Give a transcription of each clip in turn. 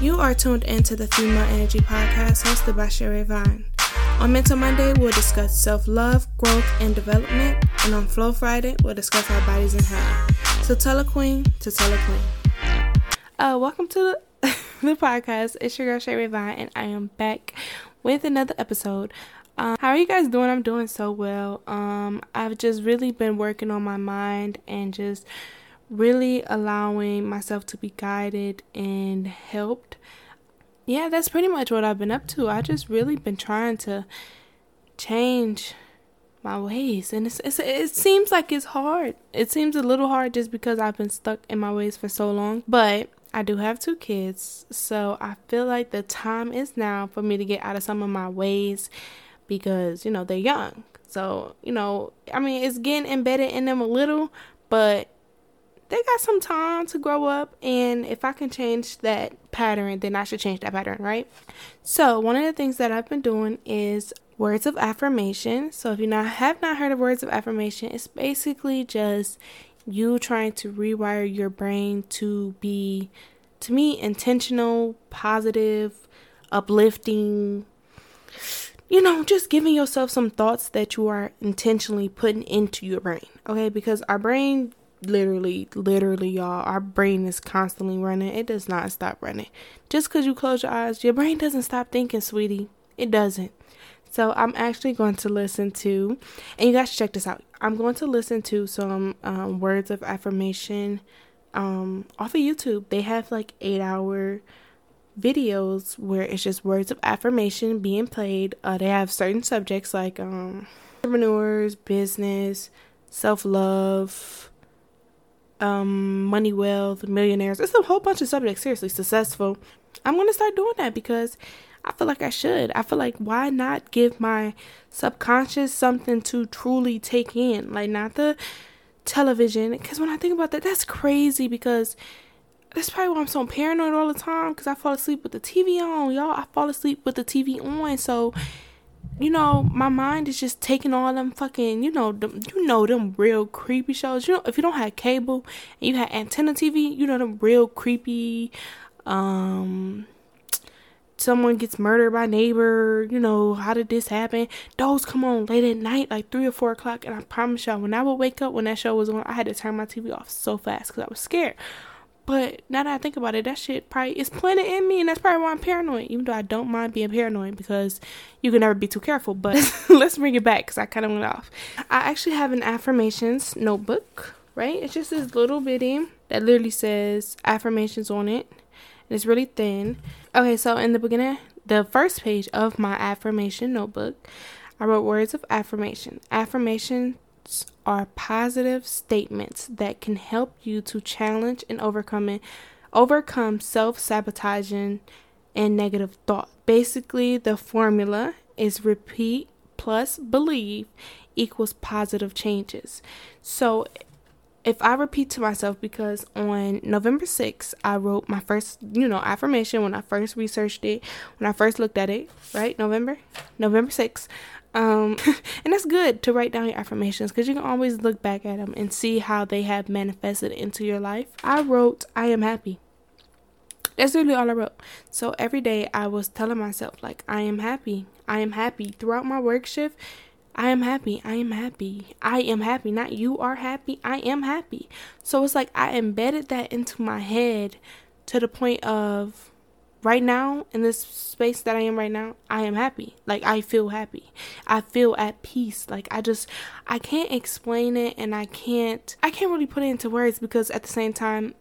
You are tuned into the Female Energy Podcast hosted by Sherry Vine. On Mental Monday, we'll discuss self love, growth, and development. And on Flow Friday, we'll discuss our bodies and health. So tell a queen to tell a queen. Uh, welcome to the, the podcast. It's your girl Sherry Vine, and I am back with another episode. Um, how are you guys doing? I'm doing so well. Um, I've just really been working on my mind and just really allowing myself to be guided and helped. Yeah, that's pretty much what I've been up to. I just really been trying to change my ways and it's, it's it seems like it's hard. It seems a little hard just because I've been stuck in my ways for so long. But I do have two kids, so I feel like the time is now for me to get out of some of my ways because, you know, they're young. So, you know, I mean, it's getting embedded in them a little, but they got some time to grow up and if I can change that pattern, then I should change that pattern, right? So, one of the things that I've been doing is words of affirmation. So, if you not have not heard of words of affirmation, it's basically just you trying to rewire your brain to be to me intentional, positive, uplifting, you know, just giving yourself some thoughts that you are intentionally putting into your brain. Okay, because our brain literally, literally, y'all, our brain is constantly running. It does not stop running. Just because you close your eyes, your brain doesn't stop thinking, sweetie. It doesn't. So I'm actually going to listen to, and you guys check this out. I'm going to listen to some um, words of affirmation um, off of YouTube. They have like eight hour videos where it's just words of affirmation being played. Uh, they have certain subjects like um, entrepreneurs, business, self love, um, money, wealth, millionaires. It's a whole bunch of subjects. Seriously, successful. I'm gonna start doing that because I feel like I should. I feel like why not give my subconscious something to truly take in, like not the television. Because when I think about that, that's crazy because that's probably why I'm so paranoid all the time because I fall asleep with the TV on. Y'all, I fall asleep with the TV on. So, you know, my mind is just taking all them fucking, you know, them, you know, them real creepy shows. You know, if you don't have cable and you have antenna TV, you know, them real creepy, um, someone gets murdered by neighbor, you know, how did this happen? Those come on late at night, like three or four o'clock, and I promise y'all, when I would wake up when that show was on, I had to turn my TV off so fast because I was scared. But now that I think about it, that shit probably is planted in me, and that's probably why I'm paranoid. Even though I don't mind being paranoid because you can never be too careful. But let's bring it back because I kind of went off. I actually have an affirmations notebook, right? It's just this little bitty that literally says affirmations on it, and it's really thin. Okay, so in the beginning, the first page of my affirmation notebook, I wrote words of affirmation. Affirmation are positive statements that can help you to challenge and overcome overcome self-sabotaging and negative thought. Basically, the formula is repeat plus believe equals positive changes. So if I repeat to myself because on November 6th, I wrote my first, you know, affirmation when I first researched it, when I first looked at it, right? November, November 6th. Um, and that's good to write down your affirmations because you can always look back at them and see how they have manifested into your life. I wrote, I am happy. That's really all I wrote. So every day I was telling myself, like, I am happy. I am happy. Throughout my work shift, I am happy. I am happy. I am happy. Not you are happy. I am happy. So it's like I embedded that into my head to the point of right now in this space that I am right now, I am happy. Like I feel happy. I feel at peace. Like I just I can't explain it and I can't I can't really put it into words because at the same time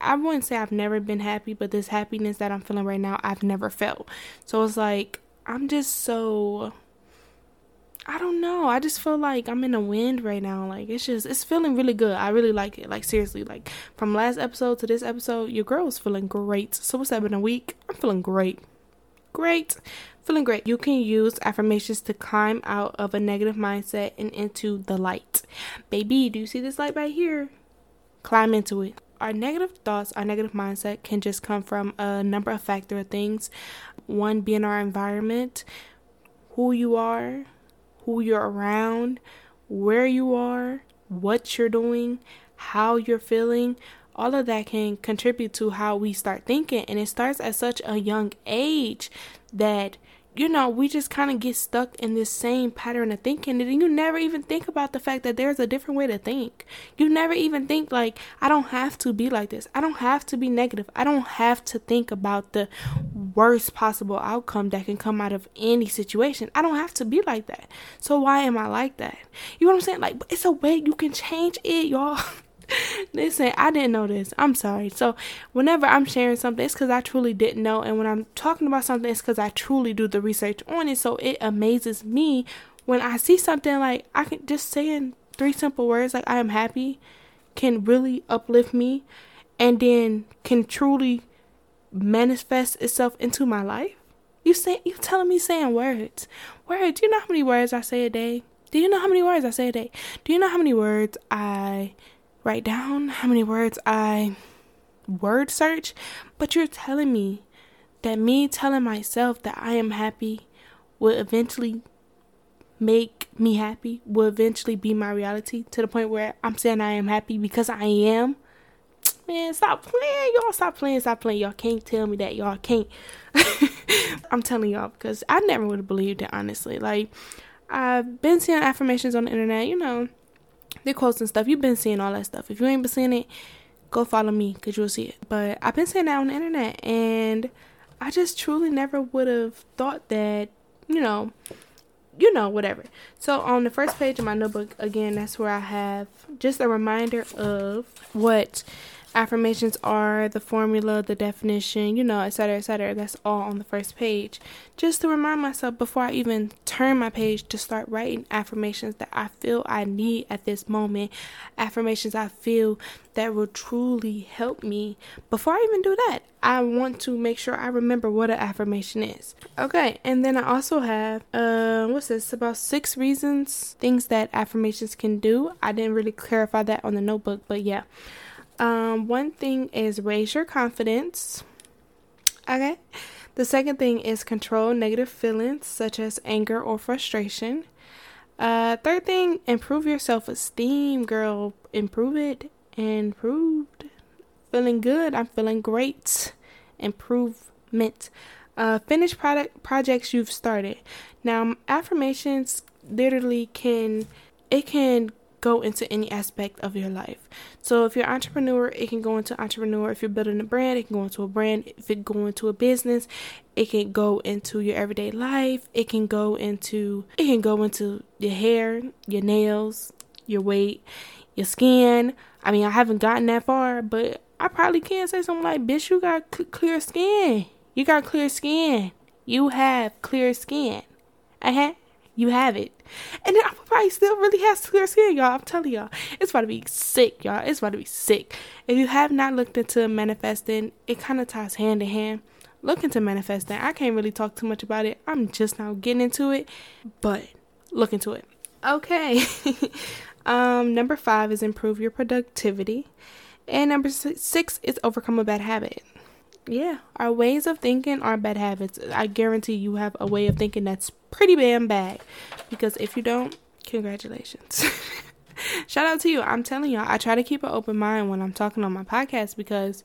I wouldn't say I've never been happy, but this happiness that I'm feeling right now, I've never felt. So it's like I'm just so I don't know. I just feel like I'm in the wind right now. Like it's just it's feeling really good. I really like it. Like seriously, like from last episode to this episode, your girl is feeling great. So what's up in a week? I'm feeling great. Great. Feeling great. You can use affirmations to climb out of a negative mindset and into the light. Baby, do you see this light right here? Climb into it. Our negative thoughts, our negative mindset can just come from a number of factor of things. One being our environment, who you are, who you're around, where you are, what you're doing, how you're feeling. all of that can contribute to how we start thinking. And it starts at such a young age that you know, we just kind of get stuck in this same pattern of thinking and you never even think about the fact that there's a different way to think. You never even think like I don't have to be like this. I don't have to be negative. I don't have to think about the worst possible outcome that can come out of any situation. I don't have to be like that. So why am I like that? You know what I'm saying? Like it's a way you can change it, y'all. Listen, I didn't know this. I'm sorry. So, whenever I'm sharing something, it's because I truly didn't know. And when I'm talking about something, it's because I truly do the research on it. So, it amazes me when I see something like I can just saying three simple words like I am happy can really uplift me and then can truly manifest itself into my life. You say you telling me saying words. Words. Do you know how many words I say a day? Do you know how many words I say a day? Do you know how many words I write down how many words I word search, but you're telling me that me telling myself that I am happy will eventually make me happy, will eventually be my reality to the point where I'm saying I am happy because I am. Man, stop playing, y'all. Stop playing, stop playing. Y'all can't tell me that. Y'all can't. I'm telling y'all because I never would have believed it, honestly. Like, I've been seeing affirmations on the internet, you know the quotes and stuff. You've been seeing all that stuff. If you ain't been seeing it, go follow me because you'll see it. But I've been seeing that on the internet, and I just truly never would have thought that, you know, you know, whatever. So on the first page of my notebook, again, that's where I have just a reminder of what affirmations are, the formula, the definition, you know, etc., etc. That's all on the first page. Just to remind myself before I even turn my page to start writing affirmations that I feel I need at this moment, affirmations I feel that will truly help me. Before I even do that, I want to make sure I remember what an affirmation is. Okay, and then I also have uh what's this about six reasons things that affirmations can do. I didn't really clarify that on the notebook, but yeah. Um, one thing is raise your confidence. Okay. The second thing is control negative feelings such as anger or frustration. Uh, third thing, improve your self esteem, girl. Improve it. Improved. Feeling good. I'm feeling great. Improvement. Uh, finish product projects you've started. Now, affirmations literally can it can go into any aspect of your life. So if you're an entrepreneur, it can go into entrepreneur. If you're building a brand, it can go into a brand. If it go into a business, it can go into your everyday life. It can go into it can go into your hair, your nails, your weight, your skin. I mean, I haven't gotten that far, but I probably can say something like, "Bitch, you got cl- clear skin. You got clear skin. You have clear skin." Uh huh. You have it. And then Apple Pie still really has clear skin, y'all. I'm telling y'all. It's about to be sick, y'all. It's about to be sick. If you have not looked into manifesting, it kind of ties hand in hand. Look into manifesting. I can't really talk too much about it. I'm just now getting into it, but look into it. Okay. um, number five is improve your productivity. And number six is overcome a bad habit yeah, our ways of thinking are bad habits. I guarantee you have a way of thinking that's pretty damn bad. Because if you don't, congratulations. Shout out to you. I'm telling y'all, I try to keep an open mind when I'm talking on my podcast because,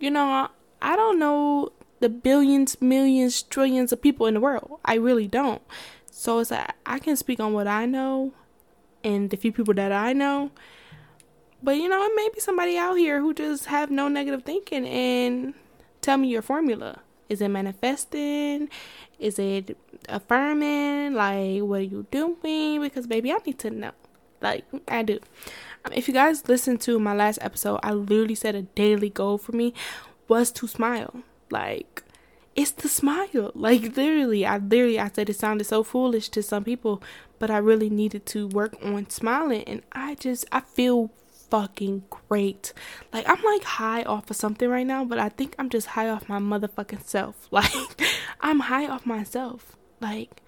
you know, I don't know the billions, millions, trillions of people in the world. I really don't. So it's like I can speak on what I know and the few people that I know. But you know, it may be somebody out here who just have no negative thinking and Tell me your formula. Is it manifesting? Is it affirming? Like, what are you doing? Because, baby, I need to know. Like, I do. Um, if you guys listened to my last episode, I literally said a daily goal for me was to smile. Like, it's the smile. Like, literally, I literally, I said it sounded so foolish to some people, but I really needed to work on smiling. And I just, I feel fucking great. Like I'm like high off of something right now, but I think I'm just high off my motherfucking self. Like I'm high off myself. Like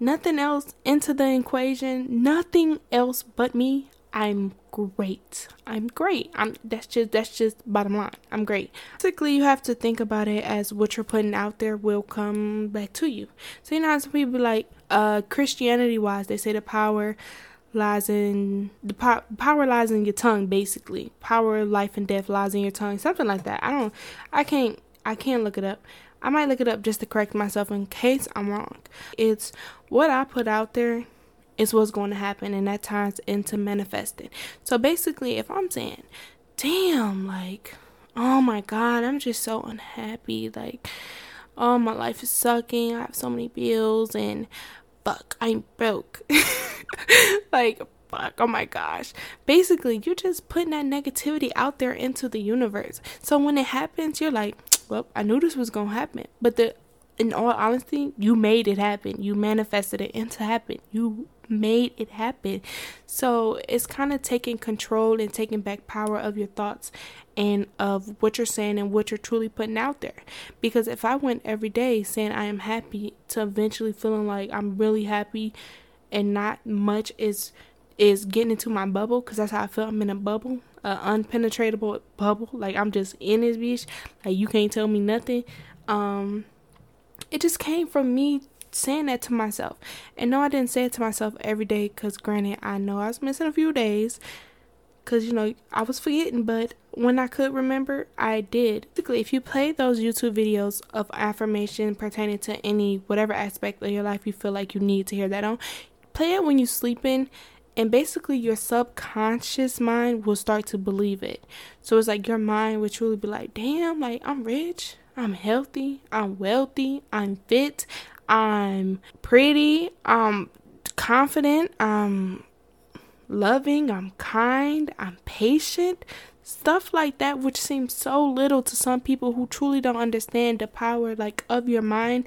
nothing else into the equation, nothing else but me. I'm great. I'm great. I'm that's just that's just bottom line. I'm great. Basically, you have to think about it as what you're putting out there will come back to you. So you know, some people like uh Christianity wise, they say the power lies in the po- power lies in your tongue basically. Power life and death lies in your tongue something like that. I don't i can't i can't look it up. I might look it up just to correct myself in case i'm wrong. It's what i put out there is what's going to happen and that turns into manifesting. So basically if i'm saying damn like oh my god i'm just so unhappy like oh my life is sucking i have so many bills and fuck, I'm broke. like, fuck, oh my gosh. Basically, you're just putting that negativity out there into the universe. So when it happens, you're like, well, I knew this was gonna happen. But the in all honesty, you made it happen. You manifested it into happen. You made it happen. So it's kind of taking control and taking back power of your thoughts and of what you're saying and what you're truly putting out there. Because if I went every day saying I am happy to eventually feeling like I'm really happy and not much is is getting into my bubble because that's how I feel. I'm in a bubble, an unpenetratable bubble. Like I'm just in this bitch. Like you can't tell me nothing. Um, it just came from me saying that to myself. And no, I didn't say it to myself every day because, granted, I know I was missing a few days because, you know, I was forgetting, but when I could remember, I did. Basically, if you play those YouTube videos of affirmation pertaining to any whatever aspect of your life you feel like you need to hear that on, play it when you're sleeping and basically your subconscious mind will start to believe it so it's like your mind will truly be like damn like i'm rich i'm healthy i'm wealthy i'm fit I'm pretty, I'm confident, I'm loving, I'm kind, I'm patient. Stuff like that which seems so little to some people who truly don't understand the power like of your mind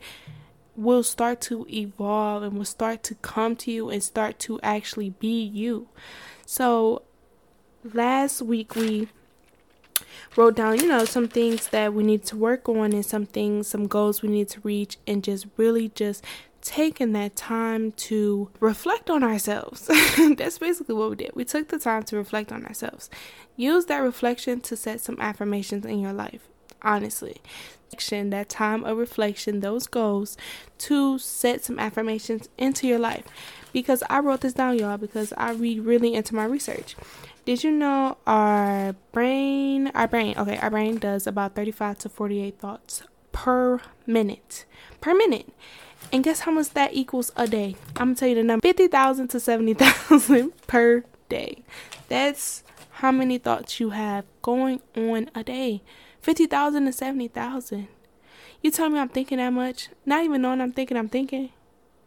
will start to evolve and will start to come to you and start to actually be you. So last week we wrote down, you know, some things that we need to work on and some things, some goals we need to reach, and just really just taking that time to reflect on ourselves. That's basically what we did. We took the time to reflect on ourselves. Use that reflection to set some affirmations in your life, honestly. That time of reflection, those goals to set some affirmations into your life. Because I wrote this down, y'all, because I read really into my research. Did you know our brain, our brain, okay, our brain does about 35 to 48 thoughts per minute. Per minute. And guess how much that equals a day? I'm gonna tell you the number 50,000 to 70,000 per day. That's how many thoughts you have going on a day 50,000 to 70,000. You tell me I'm thinking that much, not even knowing I'm thinking I'm thinking.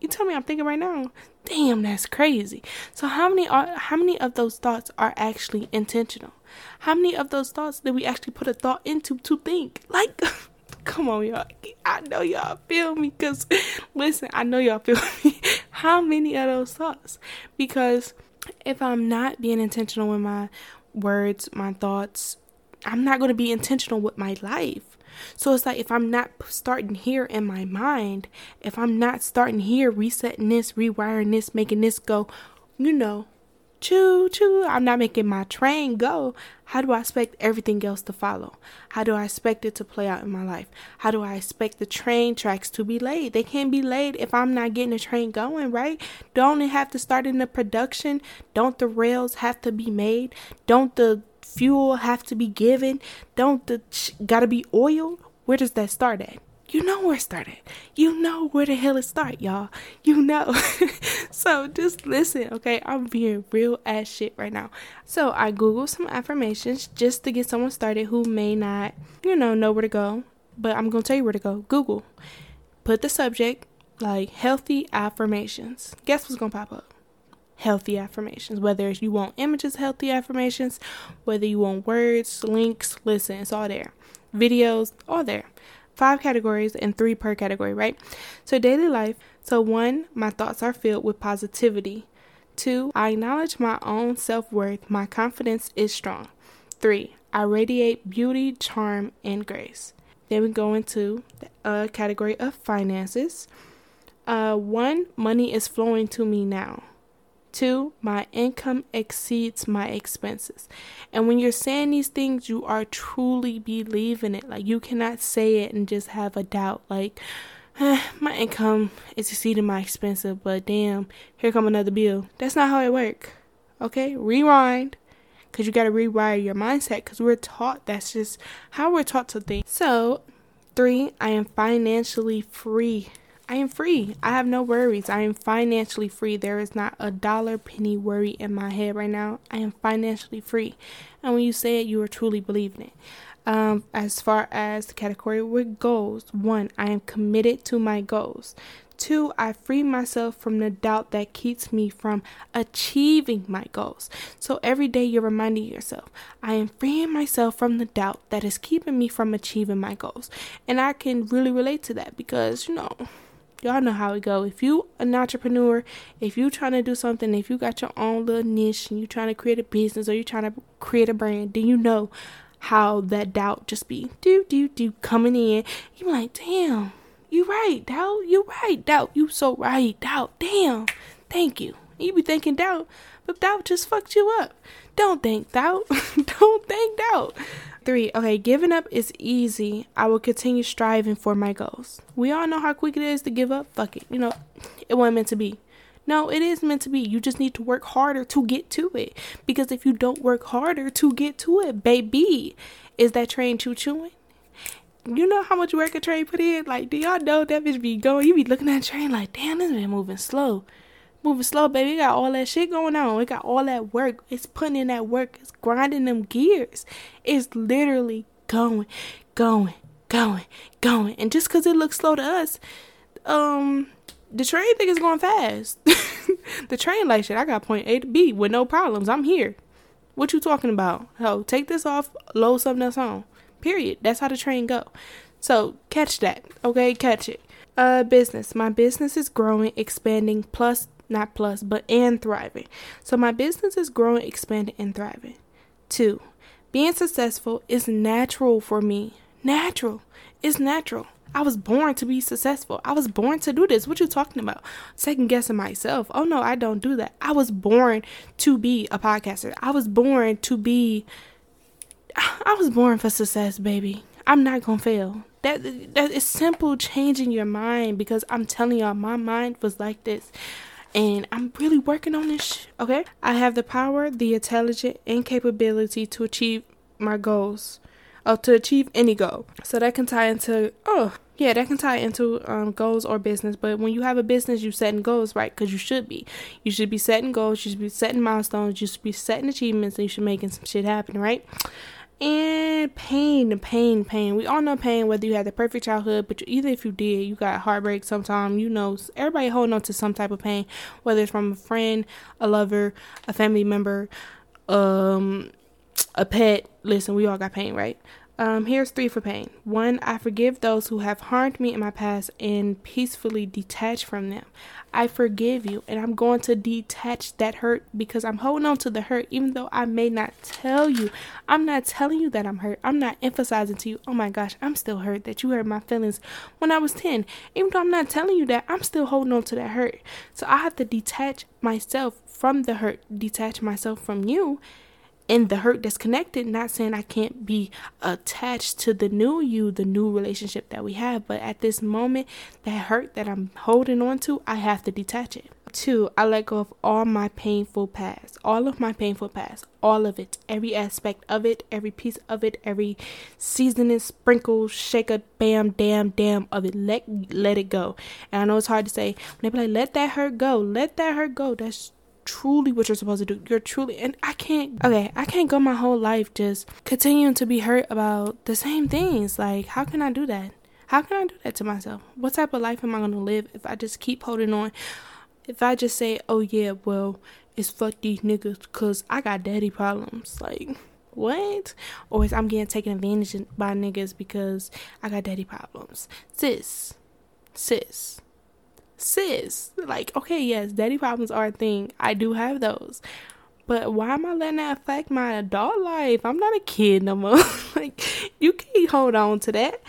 You tell me I'm thinking right now. Damn, that's crazy. So how many are how many of those thoughts are actually intentional? How many of those thoughts did we actually put a thought into to think? Like come on y'all. I know y'all feel me cuz listen, I know y'all feel me. how many of those thoughts? Because if I'm not being intentional with my words, my thoughts, I'm not going to be intentional with my life. So it's like if I'm not starting here in my mind, if I'm not starting here, resetting this, rewiring this, making this go, you know, choo choo, I'm not making my train go. How do I expect everything else to follow? How do I expect it to play out in my life? How do I expect the train tracks to be laid? They can't be laid if I'm not getting the train going, right? Don't it have to start in the production? Don't the rails have to be made? Don't the fuel have to be given? Don't the sh- gotta be oil? Where does that start at? You know where it started. You know where the hell it start, y'all. You know. so just listen, okay? I'm being real ass shit right now. So I googled some affirmations just to get someone started who may not, you know, know where to go. But I'm gonna tell you where to go. Google. Put the subject like healthy affirmations. Guess what's gonna pop up? Healthy affirmations. Whether you want images, healthy affirmations, whether you want words, links, listen, it's all there. Videos, all there. Five categories and three per category, right? So, daily life. So, one, my thoughts are filled with positivity. Two, I acknowledge my own self worth. My confidence is strong. Three, I radiate beauty, charm, and grace. Then we go into a category of finances. Uh, one, money is flowing to me now. Two, my income exceeds my expenses. And when you're saying these things, you are truly believing it. Like you cannot say it and just have a doubt. Like, ah, my income is exceeding my expenses, but damn, here come another bill. That's not how it work. Okay, rewind, cause you gotta rewire your mindset, cause we're taught that's just how we're taught to think. So, three, I am financially free. I am free. I have no worries. I am financially free. There is not a dollar penny worry in my head right now. I am financially free. And when you say it, you are truly believing it. Um, as far as the category with goals, one, I am committed to my goals. Two, I free myself from the doubt that keeps me from achieving my goals. So every day you're reminding yourself, I am freeing myself from the doubt that is keeping me from achieving my goals. And I can really relate to that because, you know, y'all know how it go. If you an entrepreneur, if you trying to do something, if you got your own little niche and you trying to create a business or you trying to create a brand, then you know how that doubt just be do do do coming in. You like, damn, you right, doubt, you right, doubt, you so right, doubt, damn, thank you. You be thinking doubt, but doubt just fucked you up. Don't think doubt. Don't think doubt. Three, okay, giving up is easy. I will continue striving for my goals. We all know how quick it is to give up. Fuck it. You know, it wasn't meant to be. No, it is meant to be. You just need to work harder to get to it. Because if you don't work harder to get to it, baby, is that train choo chewing? You know how much work a train put in? Like, do y'all know that bitch be going? You be looking at the train like, damn, this been moving slow. Moving slow, baby. It got all that shit going on. It got all that work. It's putting in that work. It's grinding them gears. It's literally going, going, going, going. And just because it looks slow to us, um, the train thing is going fast. the train like shit. I got point A to B with no problems. I'm here. What you talking about? Oh, take this off, load something else on. Period. That's how the train go. So catch that. Okay, catch it. Uh business. My business is growing, expanding, plus not plus, but and thriving. So my business is growing, expanding, and thriving. Two, being successful is natural for me. Natural. It's natural. I was born to be successful. I was born to do this. What you talking about? Second guessing myself. Oh no, I don't do that. I was born to be a podcaster. I was born to be I was born for success, baby. I'm not gonna fail. That that is simple changing your mind because I'm telling y'all my mind was like this. And I'm really working on this, okay? I have the power, the intelligence, and capability to achieve my goals or to achieve any goal. So that can tie into oh yeah, that can tie into um, goals or business. But when you have a business, you're setting goals, right? Because you should be. You should be setting goals. You should be setting milestones. You should be setting achievements. And you should be making some shit happen, right? And pain, pain, pain. We all know pain, whether you had the perfect childhood, but either if you did, you got heartbreak sometime, you know, everybody holding on to some type of pain, whether it's from a friend, a lover, a family member, um, a pet. Listen, we all got pain, right? Um, here's three for pain. One, I forgive those who have harmed me in my past and peacefully detach from them. I forgive you, and I'm going to detach that hurt because I'm holding on to the hurt, even though I may not tell you. I'm not telling you that I'm hurt. I'm not emphasizing to you, oh my gosh, I'm still hurt that you hurt my feelings when I was 10. Even though I'm not telling you that, I'm still holding on to that hurt. So I have to detach myself from the hurt, detach myself from you and the hurt that's connected not saying i can't be attached to the new you the new relationship that we have but at this moment that hurt that i'm holding on to i have to detach it. Two i let go of all my painful past all of my painful past all of it every aspect of it every piece of it every seasoning sprinkle shaker bam damn damn of it. Let let it go. And i know it's hard to say when they be like let that hurt go let that hurt go. That's truly what you're supposed to do. You're truly, and I can't, okay, I can't go my whole life just continuing to be hurt about the same things. Like, how can I do that? How can I do that to myself? What type of life am I going to live if I just keep holding on? If I just say, oh yeah, well, it's fuck these niggas because I got daddy problems. Like, what? Or is I'm getting taken advantage by niggas because I got daddy problems. Sis, sis, sis, like, okay, yes, daddy problems are a thing. I do have those. But why am I letting that affect my adult life? I'm not a kid no more. like, you can't hold on to that.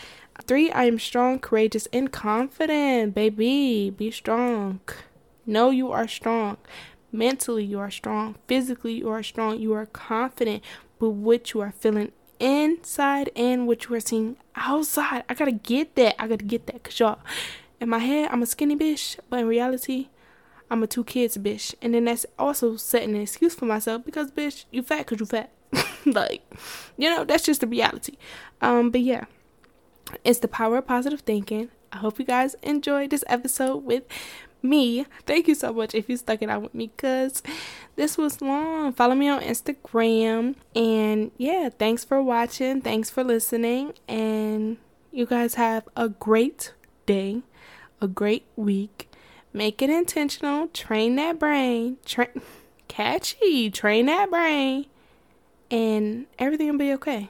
Three, I am strong, courageous, and confident. Baby, be strong. Know you are strong. Mentally, you are strong. Physically, you are strong. You are confident with what you are feeling inside and what you are seeing outside. I gotta get that. I gotta get that. Cause y'all, in my head, I'm a skinny bitch, but in reality, I'm a two kids bitch. And then that's also setting an excuse for myself because, bitch, you fat because you fat. like, you know, that's just the reality. Um, but yeah, it's the power of positive thinking. I hope you guys enjoyed this episode with me. Thank you so much if you stuck it out with me because this was long. Follow me on Instagram. And yeah, thanks for watching. Thanks for listening. And you guys have a great day, a great week. Make it intentional. Train that brain. Train catchy. Train that brain. And everything will be okay.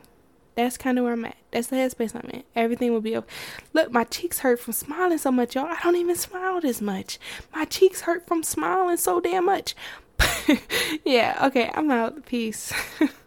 That's kind of where I'm at. That's the headspace I'm in. Everything will be okay. Look, my cheeks hurt from smiling so much, y'all. I don't even smile this much. My cheeks hurt from smiling so damn much. yeah, okay, I'm out. Peace.